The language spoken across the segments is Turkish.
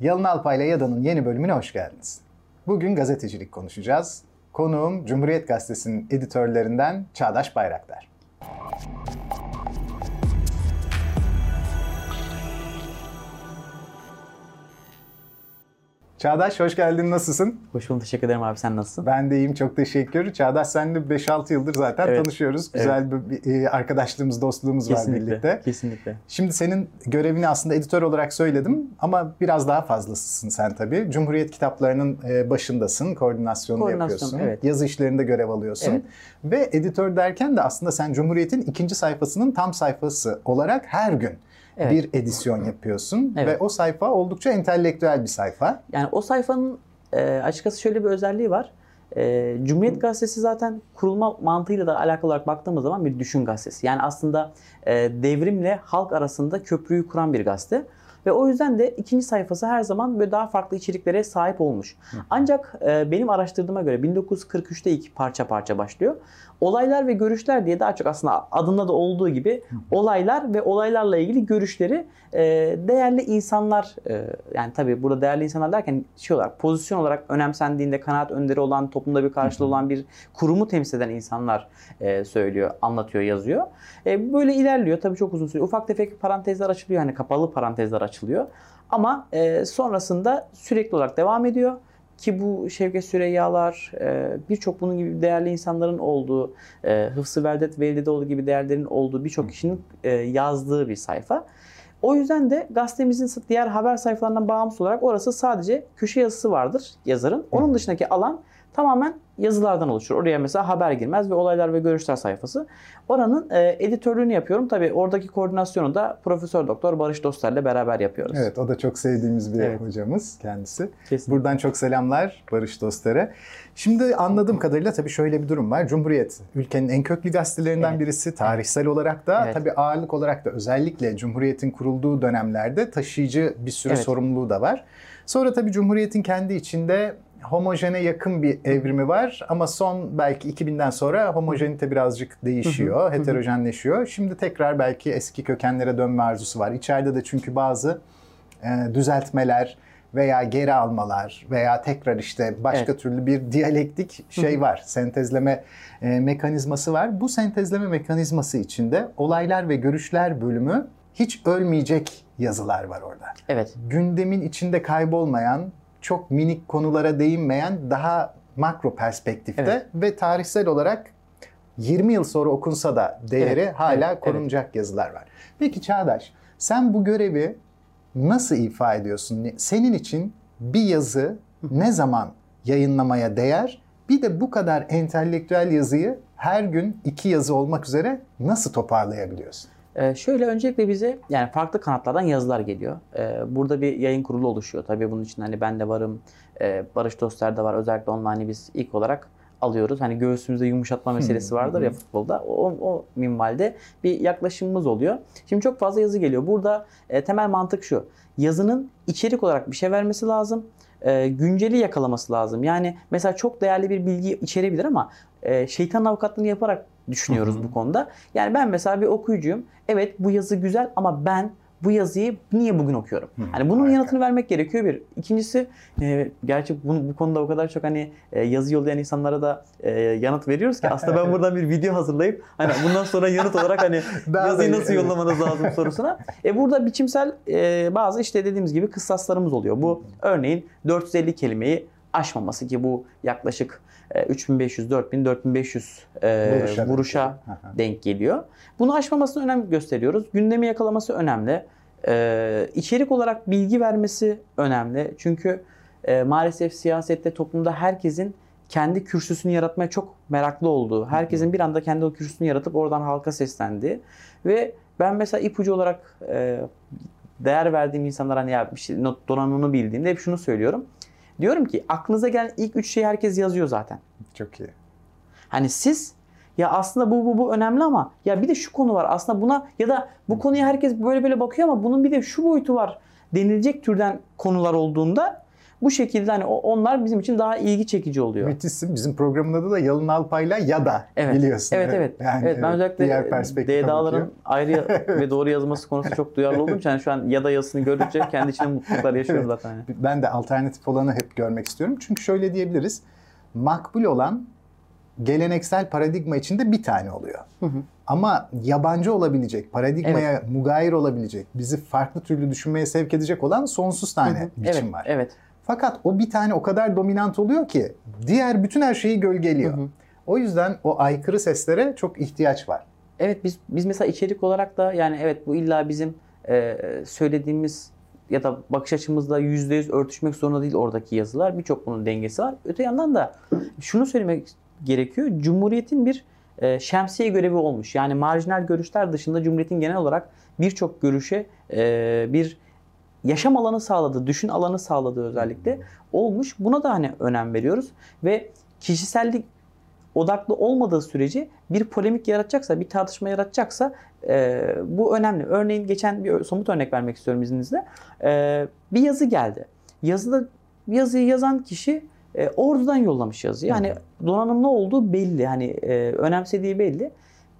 Yalın Alpay ile Yada'nın yeni bölümüne hoş geldiniz. Bugün gazetecilik konuşacağız. Konuğum Cumhuriyet Gazetesi'nin editörlerinden Çağdaş Bayraktar. Çağdaş hoş geldin. Nasılsın? Hoş bulduk. Teşekkür ederim abi. Sen nasılsın? Ben de iyiyim. Çok teşekkür. Çağdaş senle 5-6 yıldır zaten Evet. tanışıyoruz. Güzel bir, bir, e, arkadaşlığımız, dostluğumuz var Kesinlikle. birlikte. Kesinlikle. Şimdi senin görevini aslında editör olarak söyledim ama biraz daha fazlasısın sen tabii. Cumhuriyet kitaplarının e, başındasın, koordinasyonunu Koordinasyon, yapıyorsun. evet. Yazı işlerinde görev alıyorsun. Evet. Ve editör derken de aslında sen Cumhuriyet'in ikinci sayfasının tam sayfası olarak her gün Evet. bir edisyon yapıyorsun. Evet. Ve o sayfa oldukça entelektüel bir sayfa. Yani o sayfanın e, açıkçası şöyle bir özelliği var. E, Cumhuriyet Gazetesi zaten kurulma mantığıyla da alakalı olarak baktığımız zaman bir düşün gazetesi. Yani aslında e, devrimle halk arasında köprüyü kuran bir gazete. Ve o yüzden de ikinci sayfası her zaman böyle daha farklı içeriklere sahip olmuş. Ancak e, benim araştırdığıma göre 1943'te ilk parça parça başlıyor. Olaylar ve görüşler diye daha çok aslında adında da olduğu gibi olaylar ve olaylarla ilgili görüşleri e, değerli insanlar e, yani tabii burada değerli insanlar derken şey olarak pozisyon olarak önemsendiğinde kanaat önderi olan toplumda bir karşılığı olan bir kurumu temsil eden insanlar e, söylüyor, anlatıyor, yazıyor. E, böyle ilerliyor. Tabii çok uzun sürüyor. Ufak tefek parantezler açılıyor. Hani kapalı parantezler açılıyor. Ama e, sonrasında sürekli olarak devam ediyor. Ki bu Şevket Süreyyalar, e, birçok bunun gibi değerli insanların olduğu, e, Hıfzı Veldet Velideoğlu gibi değerlerin olduğu birçok kişinin e, yazdığı bir sayfa. O yüzden de gazetemizin diğer haber sayfalarından bağımsız olarak orası sadece köşe yazısı vardır yazarın. Onun dışındaki alan tamamen yazılardan oluşur. Oraya mesela haber girmez ve olaylar ve görüşler sayfası. Oranın e, editörlüğünü yapıyorum. Tabii oradaki koordinasyonu da Profesör Doktor Barış Dostlar'la beraber yapıyoruz. Evet o da çok sevdiğimiz bir Evet. hocamız kendisi. Kesinlikle. Buradan çok selamlar Barış dostları. Şimdi anladığım kadarıyla tabii şöyle bir durum var. Cumhuriyet ülkenin en köklü gazetelerinden Evet. birisi. Tarihsel olarak da Evet. tabii ağırlık olarak da özellikle Cumhuriyet'in kurulduğu dönemlerde taşıyıcı bir sürü Evet. sorumluluğu da var. Sonra tabii Cumhuriyet'in kendi içinde homojene yakın bir evrimi var ama son belki 2000'den sonra homojenite birazcık değişiyor, heterojenleşiyor. Şimdi tekrar belki eski kökenlere dönme arzusu var. İçeride de çünkü bazı e, düzeltmeler veya geri almalar veya tekrar işte başka Evet. türlü bir diyalektik şey var. Sentezleme e, mekanizması var. Bu sentezleme mekanizması içinde olaylar ve görüşler bölümü hiç ölmeyecek yazılar var orada. Evet. Gündemin içinde kaybolmayan, çok minik konulara değinmeyen daha makro perspektifte Evet. ve tarihsel olarak 20 yıl sonra okunsa da değeri Evet, hala evet, korunacak yazılar var. Peki Çağdaş, sen bu görevi nasıl ifa ediyorsun? Senin için bir yazı ne zaman yayınlamaya değer? Bir de bu kadar entelektüel yazıyı her gün iki yazı olmak üzere nasıl toparlayabiliyorsun? Ee, şöyle öncelikle bize yani farklı kanatlardan yazılar geliyor. Ee, burada bir yayın kurulu oluşuyor. Tabii bunun için hani ben de varım, e, Barış Dostlar da var. Özellikle onunla biz ilk olarak alıyoruz. Hani göğsümüzde yumuşatma meselesi vardır ya futbolda. O, o minvalde bir yaklaşımımız oluyor. Şimdi çok fazla yazı geliyor. Burada e, temel mantık şu. Yazının içerik olarak bir şey vermesi lazım. E, günceli yakalaması lazım. Yani mesela çok değerli bir bilgi içerebilir ama e, şeytan avukatlığını yaparak düşünüyoruz bu konuda. Yani ben mesela bir okuyucuyum. Evet bu yazı güzel ama ben bu yazıyı niye bugün okuyorum? Hani bunun harika. yanıtını vermek gerekiyor bir. İkincisi e, gerçi bu, bu konuda o kadar çok hani e, yazı yollayan insanlara da e, yanıt veriyoruz ki aslında ben buradan bir video hazırlayıp hani bundan sonra yanıt olarak hani yazıyı nasıl yollamanız lazım sorusuna. E burada biçimsel e, bazı işte dediğimiz gibi kıssaslarımız oluyor. Bu örneğin 450 kelimeyi aşmaması ki bu yaklaşık 3500, 4000, 4500 e, Vuruşa vuruşa, denk geliyor. Aha. denk geliyor. Bunu aşmamasına önem gösteriyoruz. Gündemi yakalaması önemli. E, içerik olarak bilgi vermesi önemli. Çünkü e, maalesef siyasette, toplumda herkesin kendi kürsüsünü yaratmaya çok meraklı olduğu, herkesin bir anda kendi o kürsüsünü yaratıp oradan halka seslendiği ve ben mesela ipucu olarak e, değer verdiğim insanlara hani ya bir şey, not donanımını bildiğimde hep şunu söylüyorum. Diyorum ki aklınıza gelen ilk üç şeyi herkes yazıyor zaten. Çok iyi. Hani siz ya aslında bu bu bu önemli ama ya bir de şu konu var aslında buna ya da bu konuya herkes böyle böyle bakıyor ama bunun bir de şu boyutu var denilecek türden konular olduğunda Bu şekilde hani onlar bizim için daha ilgi çekici oluyor. Müthişsin. Bizim programın adı da Yalın Alpay'la ya da evet. biliyorsun. Evet evet. Yani evet ben özellikle DDA'ların ayrı ve doğru yazılması konusunda çok duyarlı olduğum için yani şu an ya da yazısını gördükçe kendi içinde mutluluklar yaşıyorum zaten. Yani. Ben de alternatif olanı hep görmek istiyorum. Çünkü şöyle diyebiliriz. Makbul olan geleneksel paradigma içinde bir tane oluyor. Hı hı. Ama yabancı olabilecek, paradigmaya evet. mugayir olabilecek, bizi farklı türlü düşünmeye sevk edecek olan sonsuz tane hı hı. biçim evet, var. Evet. Fakat o bir tane o kadar dominant oluyor ki diğer bütün her şeyi gölgeliyor. Hı hı. O yüzden o aykırı seslere çok ihtiyaç var. Evet biz biz mesela içerik olarak da yani evet bu illa bizim e, söylediğimiz ya da bakış açımızla yüzde yüz örtüşmek zorunda değil oradaki yazılar. Birçok bunun dengesi var. Öte yandan da şunu söylemek gerekiyor. Cumhuriyetin bir e, şemsiye görevi olmuş. Yani marjinal görüşler dışında Cumhuriyet'in genel olarak birçok görüşe e, bir yaşam alanı sağladığı, düşün alanı sağladığı özellikle olmuş. Buna da hani önem veriyoruz ve kişisellik odaklı olmadığı sürece bir polemik yaratacaksa, bir tartışma yaratacaksa e, bu önemli. Örneğin geçen bir somut örnek vermek istiyorum izninizle. E, bir yazı geldi. Yazıda yazıyı yazan kişi e, ordudan yollamış yazıyı. Yani donanımlı olduğu belli. Hani e, önemsediği belli.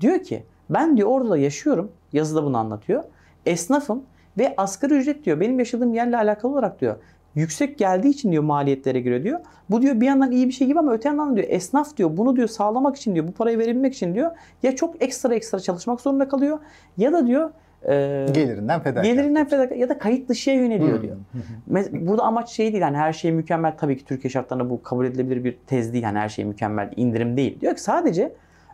Diyor ki ben diyor orduda yaşıyorum. Yazıda bunu anlatıyor. Esnafım ve asgari ücret diyor benim yaşadığım yerle alakalı olarak diyor yüksek geldiği için diyor maliyetlere göre diyor. Bu diyor bir yandan iyi bir şey gibi ama öte yandan diyor esnaf diyor bunu diyor sağlamak için diyor bu parayı verebilmek için diyor ya çok ekstra ekstra çalışmak zorunda kalıyor ya da diyor e, gelirinden fedakar. Gelirinden fedakar ya da kayıt dışıya yöneliyor hmm. diyor. Burada amaç şey değil yani her şey mükemmel tabii ki Türkiye şartlarında bu kabul edilebilir bir tez değil yani her şey mükemmel indirim değil. Diyor ki sadece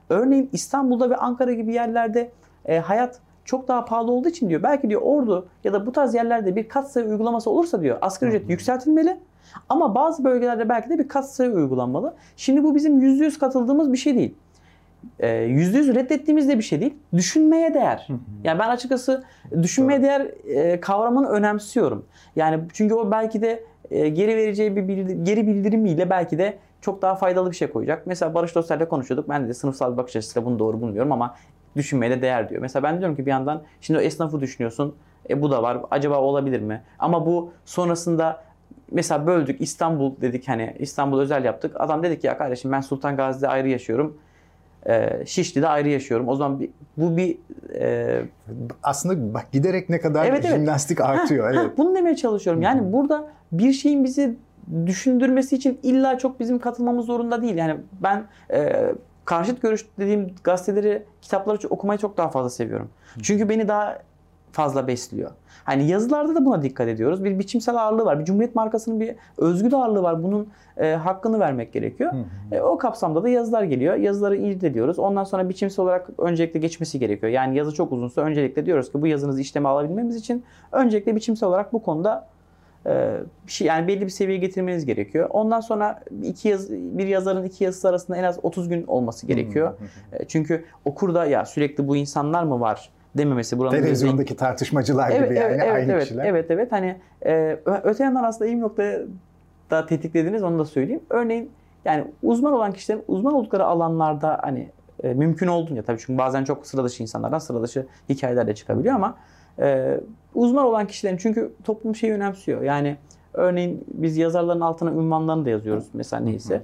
örneğin İstanbul'da ve Ankara gibi yerlerde e, hayat çok daha pahalı olduğu için diyor belki diyor Ordu ya da bu tarz yerlerde bir katsayı uygulaması olursa diyor asgari ücret yükseltilmeli. Ama bazı bölgelerde belki de bir katsayı uygulanmalı. Şimdi bu bizim %100 katıldığımız bir şey değil. %100 reddettiğimiz de bir şey değil. Düşünmeye değer. Yani ben açıkçası düşünmeye değer e, kavramını önemsiyorum. Yani çünkü o belki de e, geri vereceği bir bildir, geri bildirimiyle belki de çok daha faydalı bir şey koyacak. Mesela Barış Dostlar'la konuşuyorduk. Ben de sınıfsal bir bakış açısıyla bunu doğru bulmuyorum ama düşünmeye de değer diyor. Mesela ben diyorum ki bir yandan şimdi o esnafı düşünüyorsun. E bu da var. Acaba olabilir mi? Ama bu sonrasında mesela böldük İstanbul dedik hani İstanbul özel yaptık. Adam dedi ki ya kardeşim ben Sultan Gazi'de ayrı yaşıyorum. E, Şişli'de ayrı yaşıyorum. O zaman bir, bu bir e, aslında bak giderek ne kadar evet, jimnastik evet. artıyor. Ha, evet. Ha, bunu demeye çalışıyorum. Yani burada bir şeyin bizi düşündürmesi için illa çok bizim katılmamız zorunda değil. Yani ben e, karşıt görüş dediğim gazeteleri, kitapları okumayı çok daha fazla seviyorum. Çünkü beni daha fazla besliyor. Hani yazılarda da buna dikkat ediyoruz. Bir biçimsel ağırlığı var. Bir Cumhuriyet markasının bir özgü ağırlığı var. Bunun e, hakkını vermek gerekiyor. E, o kapsamda da yazılar geliyor. Yazıları inceliyoruz. Ondan sonra biçimsel olarak öncelikle geçmesi gerekiyor. Yani yazı çok uzunsa öncelikle diyoruz ki bu yazınızı işleme alabilmemiz için öncelikle biçimsel olarak bu konuda bir şey yani belli bir seviyeye getirmeniz gerekiyor. Ondan sonra iki yaz, bir yazarın iki yazısı arasında en az 30 gün olması gerekiyor. E, çünkü okurda ya sürekli bu insanlar mı var dememesi. Buranın Televizyondaki özellik... tartışmacılar evet, gibi evet, yani evet, aynı evet, kişiler. Evet evet hani e, öte yandan aslında iyi bir noktaya da tetiklediniz onu da söyleyeyim. Örneğin yani uzman olan kişilerin uzman oldukları alanlarda hani e, mümkün olduğunca tabii çünkü bazen çok sıra dışı insanlardan sıra dışı hikayeler de çıkabiliyor ama e, uzman olan kişilerin çünkü toplum şeyi önemsiyor. Yani örneğin biz yazarların altına ünvanlarını da yazıyoruz mesela neyse.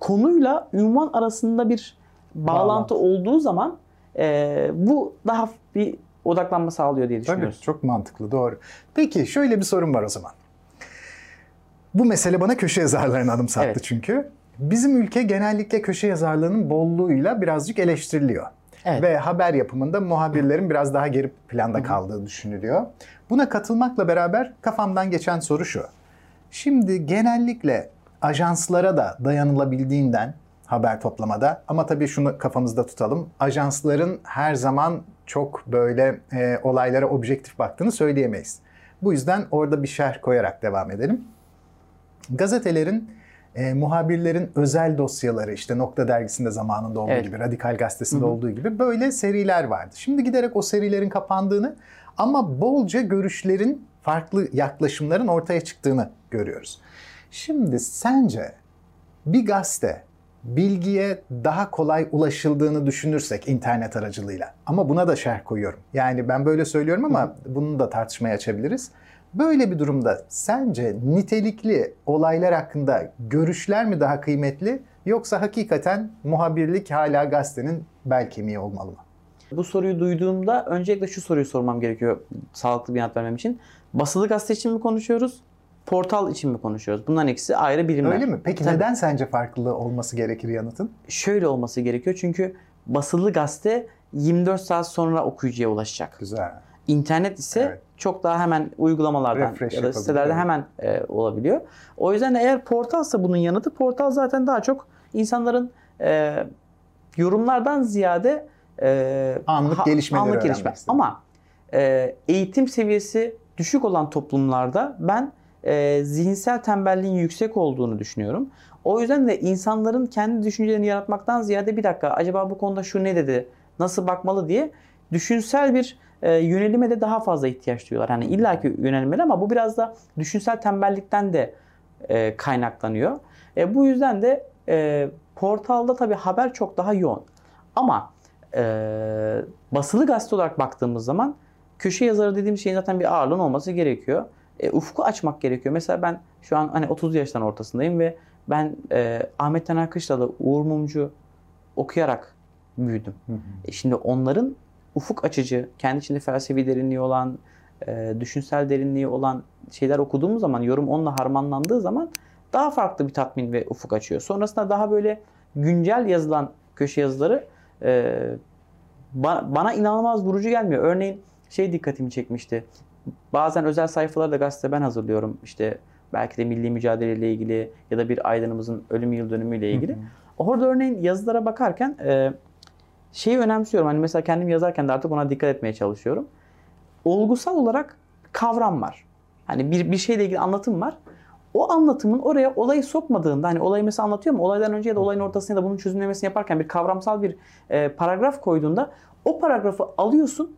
Konuyla ünvan arasında bir bağlantı, bağlantı. olduğu zaman e, bu daha bir odaklanma sağlıyor diye düşünüyoruz. Tabii çok mantıklı doğru. Peki şöyle bir sorun var o zaman. Bu mesele bana köşe yazarlarını anımsattı evet. çünkü. Bizim ülke genellikle köşe yazarlığının bolluğuyla birazcık eleştiriliyor. Evet. Ve haber yapımında muhabirlerin biraz daha geri planda kaldığı düşünülüyor. Buna katılmakla beraber kafamdan geçen soru şu. Şimdi genellikle ajanslara da dayanılabildiğinden haber toplamada ama tabii şunu kafamızda tutalım. Ajansların her zaman çok böyle e, olaylara objektif baktığını söyleyemeyiz. Bu yüzden orada bir şerh koyarak devam edelim. Gazetelerin e, muhabirlerin özel dosyaları işte Nokta Dergisi'nde zamanında olduğu evet. gibi, Radikal Gazetesi'nde Hı-hı. olduğu gibi böyle seriler vardı. Şimdi giderek o serilerin kapandığını ama bolca görüşlerin, farklı yaklaşımların ortaya çıktığını görüyoruz. Şimdi sence bir gazete bilgiye daha kolay ulaşıldığını düşünürsek internet aracılığıyla ama buna da şerh koyuyorum. Yani ben böyle söylüyorum ama bunu da tartışmaya açabiliriz. Böyle bir durumda sence nitelikli olaylar hakkında görüşler mi daha kıymetli yoksa hakikaten muhabirlik hala gazetenin bel kemiği olmalı mı? Bu soruyu duyduğumda öncelikle şu soruyu sormam gerekiyor sağlıklı bir yanıt vermem için. Basılı gazete için mi konuşuyoruz? Portal için mi konuşuyoruz? Bunların ikisi ayrı birimler. Öyle mi? Peki Tabii. neden sence farklı olması gerekir yanıtın? Şöyle olması gerekiyor çünkü basılı gazete 24 saat sonra okuyucuya ulaşacak. Güzel. İnternet ise Evet. çok daha hemen uygulamalardan Refresh ya da sitelerde hemen e, olabiliyor. O yüzden de eğer portalsa bunun yanıtı portal zaten daha çok insanların e, yorumlardan ziyade e, Anlık gelişmeleri anlık gelişme. Ama e, eğitim seviyesi düşük olan toplumlarda ben e, zihinsel tembelliğin yüksek olduğunu düşünüyorum. O yüzden de insanların kendi düşüncelerini yaratmaktan ziyade bir dakika acaba bu konuda şu ne dedi, nasıl bakmalı diye düşünsel bir e, yönelime de daha fazla ihtiyaç duyuyorlar. Hani illaki yönelmeli ama bu biraz da düşünsel tembellikten de e, kaynaklanıyor. E, bu yüzden de e, portalda tabii haber çok daha yoğun. Ama e, basılı gazete olarak baktığımız zaman köşe yazarı dediğim şeyin zaten bir ağırlığın olması gerekiyor. E, ufku açmak gerekiyor. Mesela ben şu an hani 30 yaştan ortasındayım ve ben e, Ahmet Taner Kışlalı, Uğur Mumcu okuyarak büyüdüm. Hı hı. E şimdi onların ufuk açıcı, kendi içinde felsefi derinliği olan, e, düşünsel derinliği olan şeyler okuduğumuz zaman, yorum onunla harmanlandığı zaman daha farklı bir tatmin ve ufuk açıyor. Sonrasında daha böyle güncel yazılan köşe yazıları e, ba- bana inanılmaz vurucu gelmiyor. Örneğin şey dikkatimi çekmişti. Bazen özel sayfaları da gazete ben hazırlıyorum. İşte belki de milli mücadeleyle ilgili ya da bir aydınımızın ölüm yıl dönümüyle ilgili. Hı hı. Orada örneğin yazılara bakarken e, şeyi önemsiyorum. Hani mesela kendim yazarken de artık ona dikkat etmeye çalışıyorum. Olgusal olarak kavram var. Hani bir, bir şeyle ilgili anlatım var. O anlatımın oraya olayı sokmadığında hani olayı mesela anlatıyor mu? Olaydan önce ya da olayın ortasında ya da bunun çözümlemesini yaparken bir kavramsal bir e, paragraf koyduğunda o paragrafı alıyorsun.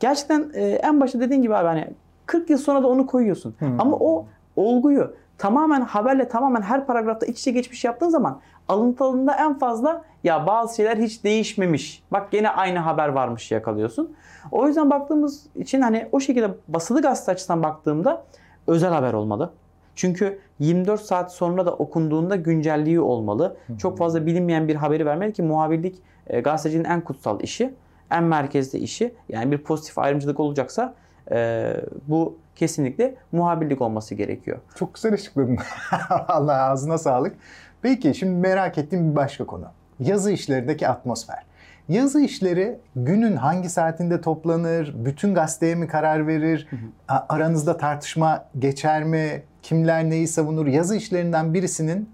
Gerçekten e, en başta dediğin gibi abi hani 40 yıl sonra da onu koyuyorsun. Hmm. Ama o olguyu tamamen haberle tamamen her paragrafta iç içe geçmiş yaptığın zaman alıntılığında en fazla ya bazı şeyler hiç değişmemiş. Bak gene aynı haber varmış yakalıyorsun. O yüzden baktığımız için hani o şekilde basılı gazete açısından baktığımda özel haber olmalı. Çünkü 24 saat sonra da okunduğunda güncelliği olmalı. Çok fazla bilinmeyen bir haberi vermeli ki muhabirlik e, gazetecinin en kutsal işi, en merkezde işi. Yani bir pozitif ayrımcılık olacaksa e, bu kesinlikle muhabirlik olması gerekiyor. Çok güzel açıkladın. Allah ağzına sağlık. Peki şimdi merak ettiğim bir başka konu. Yazı işlerindeki atmosfer. Yazı işleri günün hangi saatinde toplanır? Bütün gazeteye mi karar verir? Aranızda tartışma geçer mi? Kimler neyi savunur? Yazı işlerinden birisinin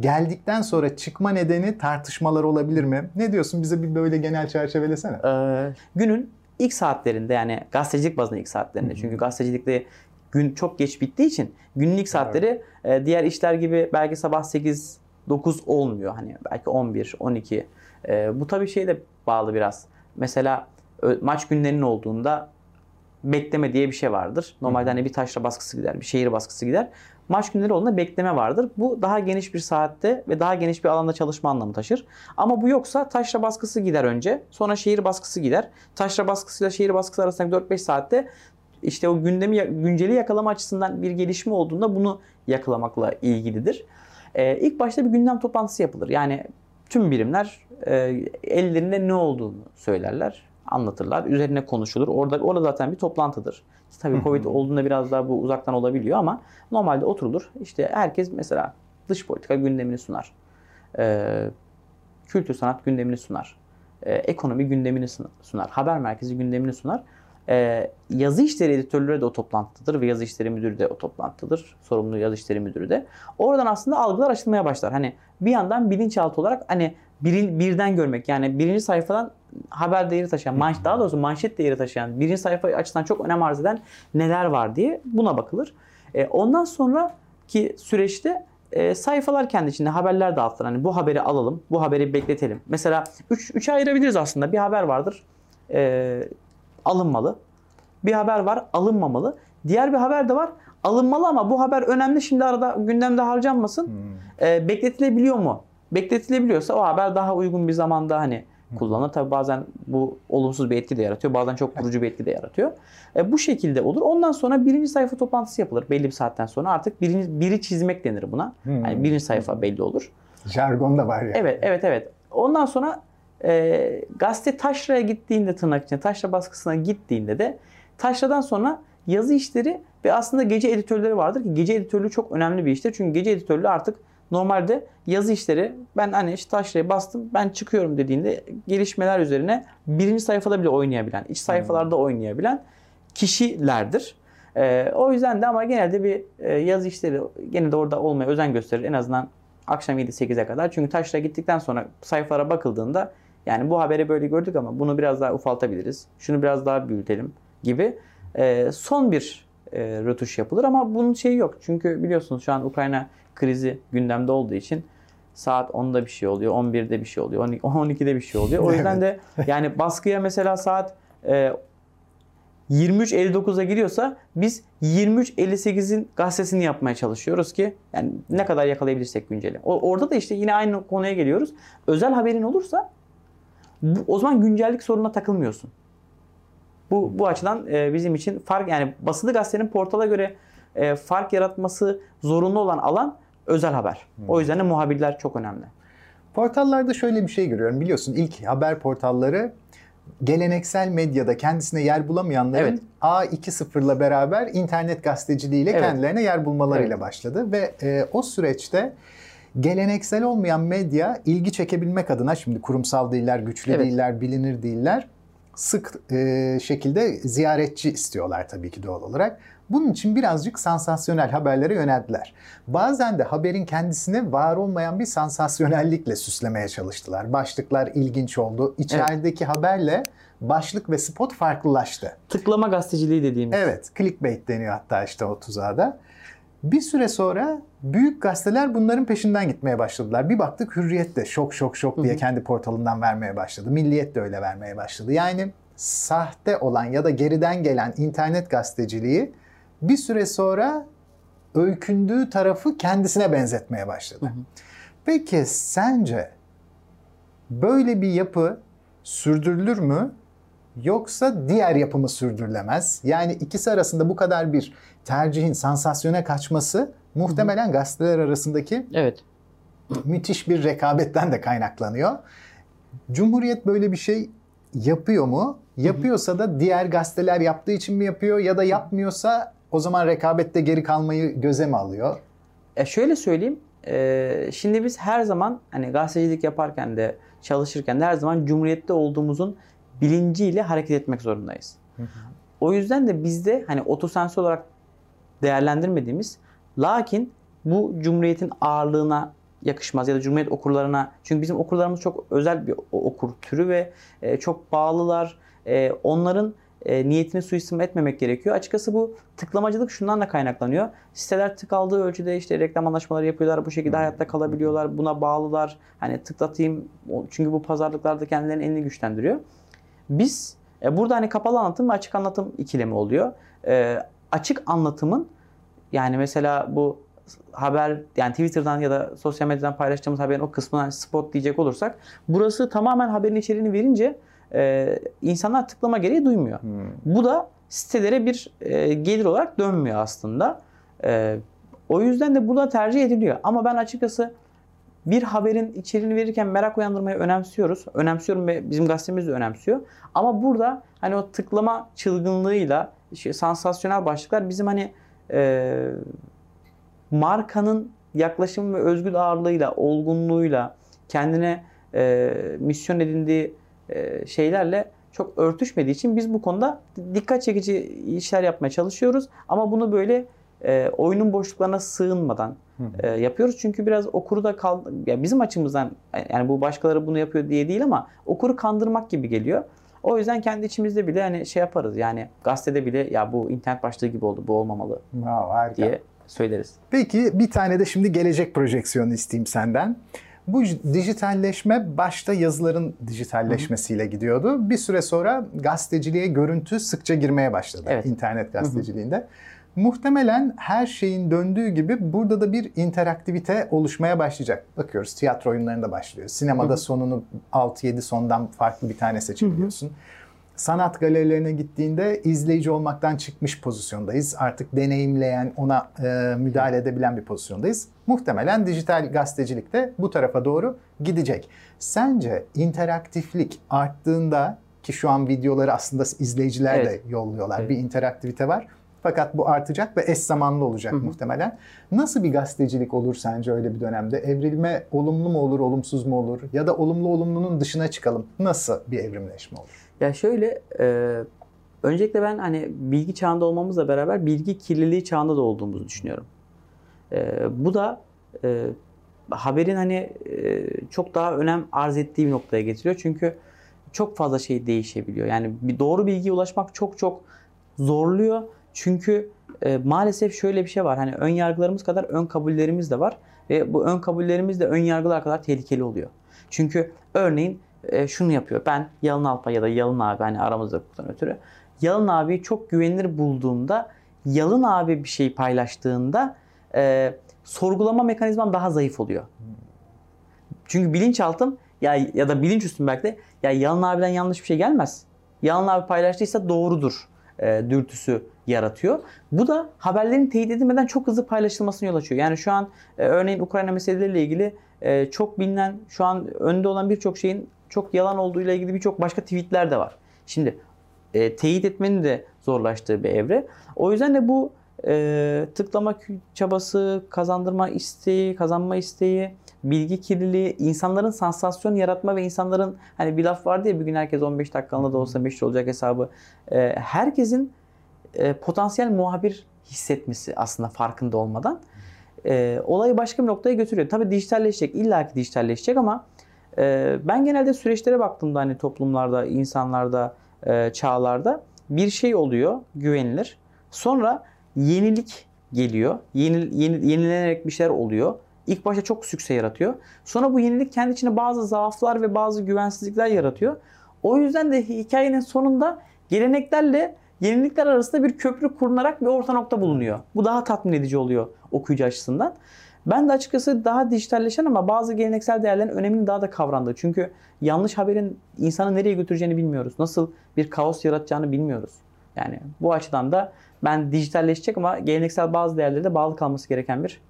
geldikten sonra çıkma nedeni tartışmalar olabilir mi? Ne diyorsun? Bize bir böyle genel çerçevelesene. Ee, günün ilk saatlerinde yani gazetecilik bazında ilk saatlerinde. Çünkü gazetecilikte gün çok geç bittiği için günün ilk saatleri e, diğer işler gibi belki sabah 8 9 olmuyor. Hani belki 11 12. E, bu tabii şeye de bağlı biraz. Mesela maç günlerinin olduğunda bekleme diye bir şey vardır. Normalde hani bir taşra baskısı gider, bir şehir baskısı gider. Maç günleri olduğunda bekleme vardır. Bu daha geniş bir saatte ve daha geniş bir alanda çalışma anlamı taşır. Ama bu yoksa taşra baskısı gider önce. Sonra şehir baskısı gider. Taşra baskısıyla şehir baskısı arasındaki 4-5 saatte işte o gündemi günceli yakalama açısından bir gelişme olduğunda bunu yakalamakla ilgilidir. Ee, ilk başta bir gündem toplantısı yapılır. Yani tüm birimler e, ellerinde ne olduğunu söylerler, anlatırlar, üzerine konuşulur. Orada orada zaten bir toplantıdır. Tabii Covid olduğunda biraz daha bu uzaktan olabiliyor ama normalde oturulur. İşte herkes mesela dış politika gündemini sunar. Ee, kültür sanat gündemini sunar. Ee, ekonomi gündemini sun- sunar. Haber merkezi gündemini sunar. Ee, yazı işleri editörleri de o toplantıdadır ve yazı işleri müdürü de o toplantıdadır. Sorumlu yazı işleri müdürü de. Oradan aslında algılar açılmaya başlar. Hani bir yandan bilinçaltı olarak hani birin, birden görmek yani birinci sayfadan haber değeri taşıyan, manş, daha doğrusu manşet değeri taşıyan, birinci sayfa açısından çok önem arz eden neler var diye buna bakılır. E, ondan sonraki süreçte e, sayfalar kendi içinde haberler dağıtılır. Hani bu haberi alalım, bu haberi bekletelim. Mesela 3 üç, üçe ayırabiliriz aslında. Bir haber vardır, e, alınmalı. Bir haber var, alınmamalı. Diğer bir haber de var, alınmalı ama bu haber önemli. Şimdi arada gündemde harcanmasın. Hmm. E, bekletilebiliyor mu? Bekletilebiliyorsa o haber daha uygun bir zamanda hani kullanılır. Tabii bazen bu olumsuz bir etki de yaratıyor. Bazen çok vurucu bir etki de yaratıyor. E, bu şekilde olur. Ondan sonra birinci sayfa toplantısı yapılır. Belli bir saatten sonra artık birinci, biri çizmek denir buna. Hmm. Yani birinci sayfa belli olur. Jargon da var ya. Evet, evet, evet. Ondan sonra e, gazete taşraya gittiğinde tırnak içinde, taşra baskısına gittiğinde de taşradan sonra yazı işleri ve aslında gece editörleri vardır ki gece editörlüğü çok önemli bir iştir. Çünkü gece editörlüğü artık normalde yazı işleri ben hani işte taşraya bastım ben çıkıyorum dediğinde gelişmeler üzerine birinci sayfada bile oynayabilen, iç sayfalarda oynayabilen kişilerdir. Ee, o yüzden de ama genelde bir e, yazı işleri gene de orada olmaya özen gösterir. En azından akşam 7-8'e kadar. Çünkü taşra gittikten sonra sayfalara bakıldığında yani bu haberi böyle gördük ama bunu biraz daha ufaltabiliriz. Şunu biraz daha büyütelim gibi e, son bir e, rötuş yapılır ama bunun şeyi yok. Çünkü biliyorsunuz şu an Ukrayna krizi gündemde olduğu için saat 10'da bir şey oluyor, 11'de bir şey oluyor, 12'de bir şey oluyor. O yüzden de yani baskıya mesela saat e, 23.59'a giriyorsa biz 23.58'in gazetesini yapmaya çalışıyoruz ki yani ne kadar yakalayabilirsek günceli. O, orada da işte yine aynı konuya geliyoruz. Özel haberin olursa bu, o zaman güncellik sorununa takılmıyorsun. Bu bu açıdan e, bizim için fark yani basılı gazetenin portala göre e, fark yaratması zorunlu olan alan özel haber. O yüzden de muhabirler çok önemli. Portallarda şöyle bir şey görüyorum. Biliyorsun ilk haber portalları geleneksel medyada kendisine yer bulamayanların Evet. A2.0'la beraber internet gazeteciliğiyle Evet. kendilerine yer bulmalarıyla Evet. başladı ve e, o süreçte geleneksel olmayan medya ilgi çekebilmek adına şimdi kurumsal değiller, güçlü Evet. değiller, bilinir değiller sık e, şekilde ziyaretçi istiyorlar tabii ki doğal olarak. Bunun için birazcık sansasyonel haberlere yöneldiler. Bazen de haberin kendisine var olmayan bir sansasyonellikle süslemeye çalıştılar. Başlıklar ilginç oldu. İçerideki haberle başlık ve spot farklılaştı. Tıklama gazeteciliği dediğimiz. Evet, clickbait deniyor hatta işte o tuzağa da. Bir süre sonra büyük gazeteler bunların peşinden gitmeye başladılar. Bir baktık Hürriyet de şok şok şok diye kendi portalından vermeye başladı. Milliyet de öyle vermeye başladı. Yani sahte olan ya da geriden gelen internet gazeteciliği bir süre sonra öykündüğü tarafı kendisine benzetmeye başladı. Peki sence böyle bir yapı sürdürülür mü? Yoksa diğer yapımı sürdürülemez. Yani ikisi arasında bu kadar bir tercihin sansasyona kaçması muhtemelen gazeteler arasındaki Evet. müthiş bir rekabetten de kaynaklanıyor. Cumhuriyet böyle bir şey yapıyor mu? Yapıyorsa da diğer gazeteler yaptığı için mi yapıyor ya da yapmıyorsa o zaman rekabette geri kalmayı göze mi alıyor? E şöyle söyleyeyim. e, şimdi biz her zaman hani gazetecilik yaparken de çalışırken de her zaman cumhuriyette olduğumuzun bilinciyle hareket etmek zorundayız. O yüzden de bizde hani otosensör olarak değerlendirmediğimiz lakin bu cumhuriyetin ağırlığına yakışmaz ya da cumhuriyet okurlarına çünkü bizim okurlarımız çok özel bir okur türü ve e, çok bağlılar. E, onların e, niyetini suistimal etmemek gerekiyor. Açıkçası bu tıklamacılık şundan da kaynaklanıyor. Siteler tık aldığı ölçüde işte reklam anlaşmaları yapıyorlar. Bu şekilde hayatta kalabiliyorlar. Buna bağlılar. Hani tıklatayım çünkü bu pazarlıklarda kendilerinin elini güçlendiriyor. Biz e, burada hani kapalı anlatım ve açık anlatım ikilemi oluyor. E, açık anlatımın yani mesela bu haber yani Twitter'dan ya da sosyal medyadan paylaştığımız haberin o kısmına spot diyecek olursak burası tamamen haberin içeriğini verince e, insanlar tıklama gereği duymuyor. Bu da sitelere bir e, gelir olarak dönmüyor aslında. E, o yüzden de bu da tercih ediliyor. Ama ben açıkçası bir haberin içeriğini verirken merak uyandırmayı önemsiyoruz. Önemsiyorum ve bizim gazetemiz de önemsiyor. Ama burada hani o tıklama çılgınlığıyla işte sansasyonel başlıklar bizim hani e, markanın yaklaşım ve özgür ağırlığıyla, olgunluğuyla, kendine e, misyon edindiği e, şeylerle çok örtüşmediği için biz bu konuda dikkat çekici işler yapmaya çalışıyoruz. Ama bunu böyle e, oyunun boşluklarına sığınmadan e, yapıyoruz. Çünkü biraz okuru da kal ya bizim açımızdan yani bu başkaları bunu yapıyor diye değil ama okuru kandırmak gibi geliyor. O yüzden kendi içimizde bile hani şey yaparız. Yani gazetede bile ya bu internet başlığı gibi oldu, bu olmamalı Wow, harika. diye söyleriz. Peki bir tane de şimdi gelecek projeksiyonu isteyeyim senden. Bu dijitalleşme başta yazıların dijitalleşmesiyle gidiyordu. Bir süre sonra gazeteciliğe görüntü sıkça girmeye başladı Evet. internet gazeteciliğinde. Muhtemelen her şeyin döndüğü gibi burada da bir interaktivite oluşmaya başlayacak. Bakıyoruz tiyatro oyunlarında başlıyor. Sinemada hı hı. sonunu 6-7 sondan farklı bir tane seçebiliyorsun. Hı hı. Sanat galerilerine gittiğinde izleyici olmaktan çıkmış pozisyondayız. Artık deneyimleyen, ona e, müdahale edebilen bir pozisyondayız. Muhtemelen dijital gazetecilik de bu tarafa doğru gidecek. Sence interaktiflik arttığında ki şu an videoları aslında izleyiciler evet. de yolluyorlar. Evet. Bir interaktivite var. Fakat bu artacak ve eş zamanlı olacak Hı-hı. muhtemelen. Nasıl bir gazetecilik olur sence öyle bir dönemde? Evrilme olumlu mu olur, olumsuz mu olur? Ya da olumlu olumlunun dışına çıkalım. Nasıl bir evrimleşme olur? Ya şöyle, e, öncelikle ben hani bilgi çağında olmamızla beraber bilgi kirliliği çağında da olduğumuzu düşünüyorum. E, bu da e, haberin hani e, çok daha önem arz ettiği bir noktaya getiriyor. Çünkü çok fazla şey değişebiliyor. Yani bir doğru bilgiye ulaşmak çok çok zorluyor. Çünkü e, maalesef şöyle bir şey var. Hani ön yargılarımız kadar ön kabullerimiz de var ve bu ön kabullerimiz de ön yargılar kadar tehlikeli oluyor. Çünkü örneğin e, şunu yapıyor. Ben Yalın Alpay ya da Yalın abi hani aramızda kutan ötürü Yalın abi çok güvenilir bulduğumda Yalın abi bir şey paylaştığında e, sorgulama mekanizmam daha zayıf oluyor. Çünkü bilinçaltım ya ya da bilinç üstüm belki de ya Yalın abiden yanlış bir şey gelmez. Yalın abi paylaştıysa doğrudur e, dürtüsü yaratıyor. Bu da haberlerin teyit edilmeden çok hızlı paylaşılmasına yol açıyor. Yani şu an e, örneğin Ukrayna meseleleriyle ilgili e, çok bilinen, şu an önde olan birçok şeyin çok yalan olduğuyla ilgili birçok başka tweetler de var. Şimdi e, teyit etmenin de zorlaştığı bir evre. O yüzden de bu e, tıklama çabası, kazandırma isteği, kazanma isteği, bilgi kirliliği, insanların sansasyon yaratma ve insanların hani bir laf vardı ya bir gün herkes 15 dakikalığında da olsa meşhur olacak hesabı. E, herkesin e, potansiyel muhabir hissetmesi aslında farkında olmadan e, olayı başka bir noktaya götürüyor. Tabii dijitalleşecek, illaki dijitalleşecek ama e, ben genelde süreçlere baktığımda hani toplumlarda, insanlarda, e, çağlarda bir şey oluyor, güvenilir. Sonra yenilik geliyor. Yeni, yeni, yenilenerek bir şeyler oluyor. İlk başta çok sükse yaratıyor. Sonra bu yenilik kendi içinde bazı zaaflar ve bazı güvensizlikler yaratıyor. O yüzden de hikayenin sonunda geleneklerle yenilikler arasında bir köprü kurunarak bir orta nokta bulunuyor. Bu daha tatmin edici oluyor okuyucu açısından. Ben de açıkçası daha dijitalleşen ama bazı geleneksel değerlerin önemini daha da kavrandığı. Çünkü yanlış haberin insanı nereye götüreceğini bilmiyoruz. Nasıl bir kaos yaratacağını bilmiyoruz. Yani bu açıdan da ben dijitalleşecek ama geleneksel bazı değerlere de bağlı kalması gereken bir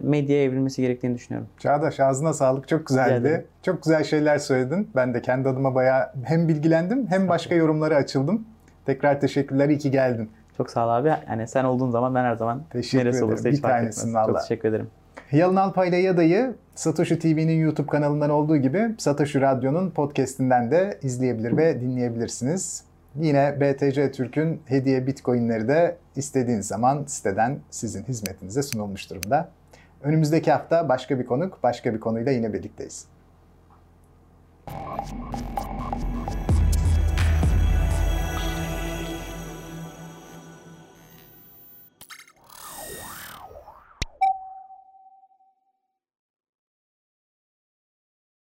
medyaya evrilmesi gerektiğini düşünüyorum. Çağdaş ağzına sağlık. Çok güzeldi. Geldim. Çok güzel şeyler söyledin. Ben de kendi adıma bayağı hem bilgilendim hem başka yorumlara açıldım. Tekrar teşekkürler. İyi ki geldin. Çok sağ ol abi. Yani sen olduğun zaman ben her zaman teşekkür neresi ederim. olursa hiç Bir fark etmez. Valla. Çok teşekkür ederim. Yalın Alpay ile Yada'yı Satoshi TV'nin YouTube kanalından olduğu gibi Satoshi Radyo'nun podcastinden de izleyebilir ve dinleyebilirsiniz. Yine BTC Türk'ün hediye bitcoinleri de istediğiniz zaman siteden sizin hizmetinize sunulmuş durumda. Önümüzdeki hafta başka bir konuk, başka bir konuyla yine birlikteyiz.